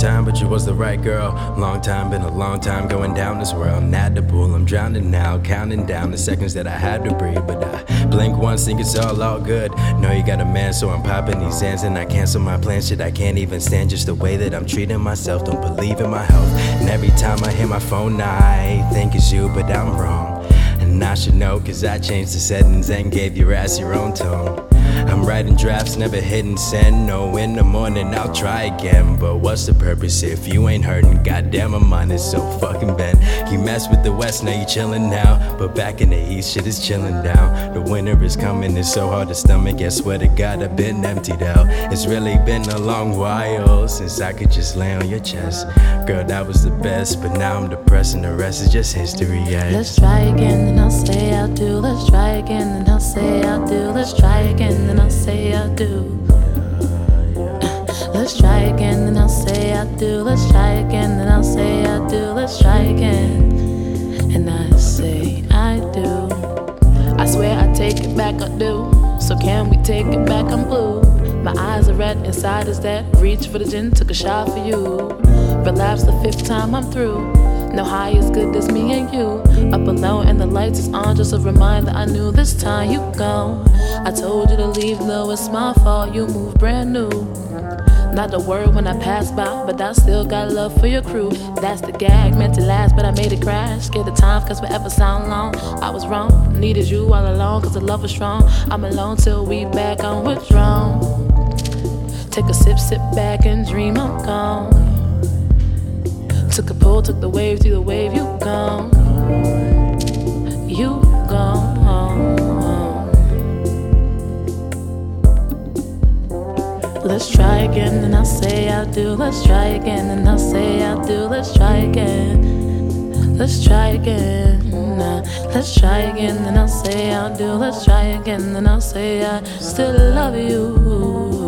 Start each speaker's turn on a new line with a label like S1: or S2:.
S1: thought you was the right girl. Long time, been a long time going down this world. Not the pool, I'm drowning now. Counting down the seconds that I had to breathe. But I blink once, think it's all, all good. Know you got a man, so I'm popping these ends. And I cancel my plans, shit, I can't even stand just the way that I'm treating myself. Don't believe in my health. And every time I hear my phone, I think it's you, but I'm wrong. And I should know, cause I changed the settings and gave your ass your own tone. I'm writing drafts, never hitting send. No, in the morning I'll try again. But what's the purpose if you ain't hurting? Goddamn, my mind is so fucking bent. You mess with the West, now you chillin' now. But back in the East, shit is chillin' down. The winter is coming, it's so hard to stomach. I swear to God, I've been emptied out. It's really been a long while since I could just lay on your chest. Girl, that was the best, but now I'm depressed and the rest is just history. Yeah.
S2: Let's try again, and I'll say I do. Let's try again, and I'll say I do. Let's try again, and I'll say I do. Let's try again, and I'll say I do. Let's try again, and I'll say I do. Let's try again, and I say I do. I swear I take it back, I do. So can we take it back? I'm blue. My eyes are red, inside is dead. Reach for the gin, took a shot for you. Relapse the fifth time, I'm through. No high as good as me and you. Up alone and the lights is on, just a reminder I knew this time you gone. I told you to leave, though it's my fault. You move brand new. Not a word when I pass by, but I still got love for your crew. That's the gag, meant to last, but I made it crash. Scared the time, cause forever sound long. I was wrong, needed you all alone, cause the love was strong. I'm alone till we back on withdrawn. Take a sip, sit back and dream I'm gone. Took a pull, took the wave through the wave, you gone. You gone. Let's try again, and I'll say I do. Let's try again, and I'll say I do. Let's try again. Let's try again. Let's try again, and I'll say I do. Let's try again, and I'll say I still love you.